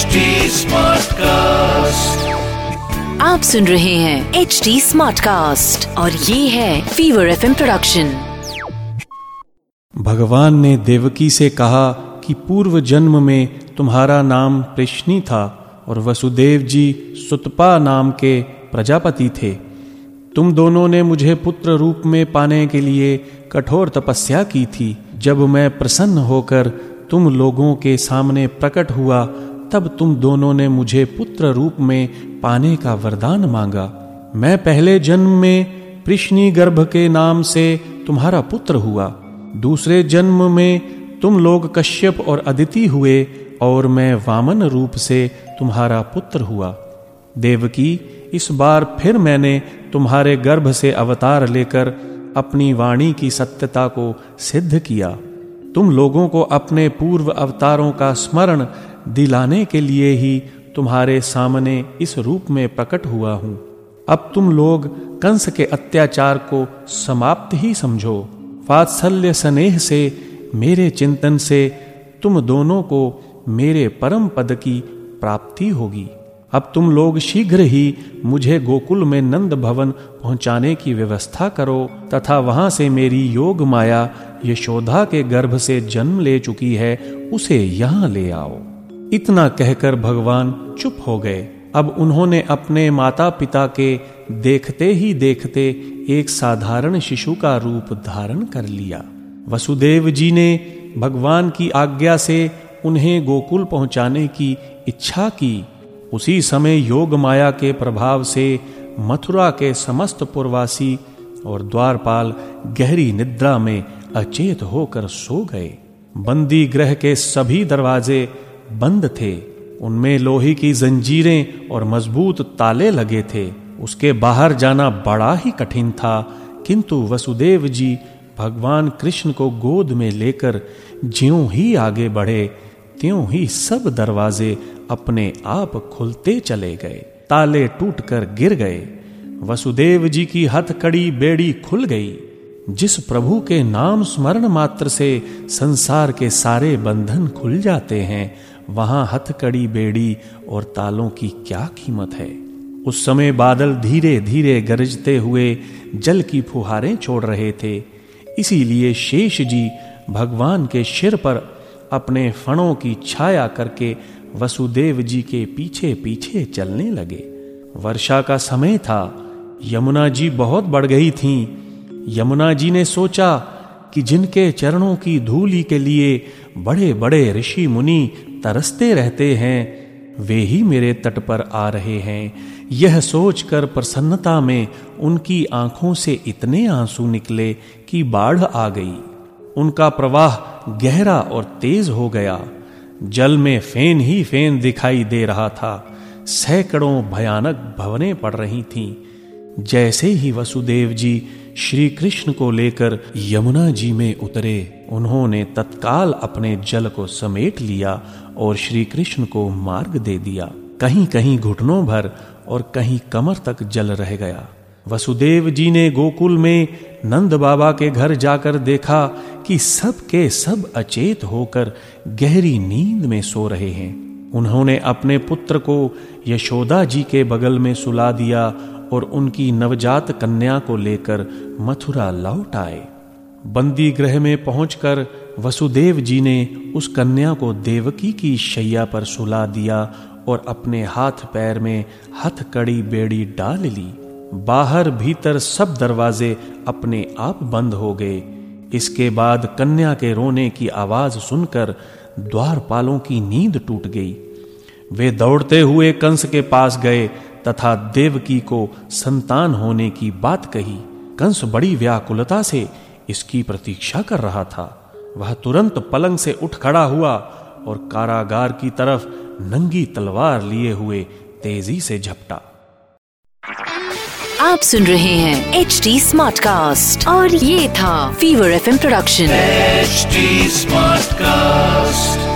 HD Smartcast. आप सुन रहे हैं एच डी स्मार्ट कास्ट और ये है फीवर एफ़ प्रोडक्शन भगवान ने देवकी से कहा कि पूर्व जन्म में तुम्हारा नाम कृष्णी था और वसुदेव जी सुतपा नाम के प्रजापति थे। तुम दोनों ने मुझे पुत्र रूप में पाने के लिए कठोर तपस्या की थी। जब मैं प्रसन्न होकर तुम लोगों के सामने प्रकट हुआ तब तुम दोनों ने मुझे पुत्र रूप में पाने का वरदान मांगा। मैं पहले जन्म में कृष्णी गर्भ के नाम से तुम्हारा पुत्र हुआ। दूसरे जन्म में तुम लोग कश्यप और अदिति हुए और मैं वामन रूप से तुम्हारा पुत्र हुआ। देवकी, इस बार फिर मैंने तुम्हारे गर्भ से अवतार लेकर अपनी वाणी की सत्यता को सिद्ध किया। तुम लोगों को अपने पूर्व अवतारों का स्मरण दिलाने के लिए ही तुम्हारे सामने इस रूप में प्रकट हुआ हूँ। अब तुम लोग कंस के अत्याचार को समाप्त ही समझो। वात्सल्य स्नेह से, मेरे चिंतन से तुम दोनों को मेरे परम पद की प्राप्ति होगी। अब तुम लोग शीघ्र ही मुझे गोकुल में नंद भवन पहुँचाने की व्यवस्था करो, तथा वहाँ से मेरी योग माया यशोधा के गर्भ से जन्म ले चुकी है, उसे यहाँ ले आओ। इतना कहकर भगवान चुप हो गए। अब उन्होंने अपने माता पिता के देखते ही देखते एक साधारण शिशु का रूप धारण कर लिया। वसुदेव जी ने भगवान की आज्ञा से उन्हें गोकुल पहुँचाने की इच्छा की। उसी समय योग माया के प्रभाव से मथुरा के समस्त पुरवासी और द्वारपाल गहरी निद्रा में अचेत होकर सो गए। बंदी ग्रह के सभी दरवाजे बंद थे। उनमें लोहे की जंजीरें और मज़बूत ताले लगे थे। उसके बाहर जाना बड़ा ही कठिन था। किंतु वसुदेव जी भगवान कृष्ण को गोद में लेकर ज्यों ही आगे बढ़े, त्यों ही सब दरवाजे अपने आप खुलते चले गए। ताले टूटकर गिर गए। वसुदेव जी की हथकड़ी बेड़ी खुल गई। जिस प्रभु के नाम स्मरण मात्र से संसार के सारे बंधन खुल जाते हैं वहाँ हथकड़ी बेड़ी और तालों की क्या कीमत है? उस समय बादल धीरे धीरे गरजते हुए जल की फुहारें छोड़ रहे थे। इसीलिए शेष जी भगवान के सिर पर अपने फणों की छाया करके वसुदेव जी के पीछे पीछे चलने लगे। वर्षा का समय था। यमुना जी बहुत बढ़ गई थीं। यमुना जी ने सोचा कि जिनके चरणों की धूली के लिए बड़े बड़े ऋषि मुनि तरसते रहते हैं, वे ही मेरे तट पर आ रहे हैं। यह सोचकर प्रसन्नता में उनकी आँखों से इतने आँसू निकले कि बाढ़ आ गई। उनका प्रवाह गहरा और तेज हो गया। जल में फेन ही फेन दिखाई दे रहा था। सैकड़ों भयानक भवने पड़ रही थीं। जैसे ही वसुदेव जी श्री कृष्ण को लेकर यमुना जी में उतरे। उन्होंने तत्काल अपने जल को समेट लिया और श्री कृष्ण को मार्ग दे दिया। कहीं कहीं घुटनों भर और कहीं कमर तक जल रह गया। वसुदेव जी ने गोकुल में नंद बाबा के घर जाकर देखा कि सब के सब अचेत होकर गहरी नींद में सो रहे हैं। उन्होंने अपने पुत्र को यशोदा जी के बगल में सुला दिया और उनकी नवजात कन्या को लेकर मथुरा लौट आए। बंदी गृह में पहुंचकर वसुदेव जी ने उस कन्या को देवकी की शैया पर सुला दिया और अपने हाथ पैर में हथकड़ी बेड़ी डाल ली। बाहर भीतर सब दरवाजे अपने आप बंद हो गए। इसके बाद कन्या के रोने की आवाज़ सुनकर द्वारपालों की नींद टूट गई। वे दौड़ते हुए कंस के पास गए तथा देवकी को संतान होने की बात कही। कंस बड़ी व्याकुलता से इसकी प्रतीक्षा कर रहा था। वह तुरंत पलंग से उठ खड़ा हुआ और कारागार की तरफ़ नंगी तलवार लिए हुए तेज़ी से झपटा। आप सुन रहे हैं एच डी स्मार्ट कास्ट और ये था fever F production H smart Smartcast.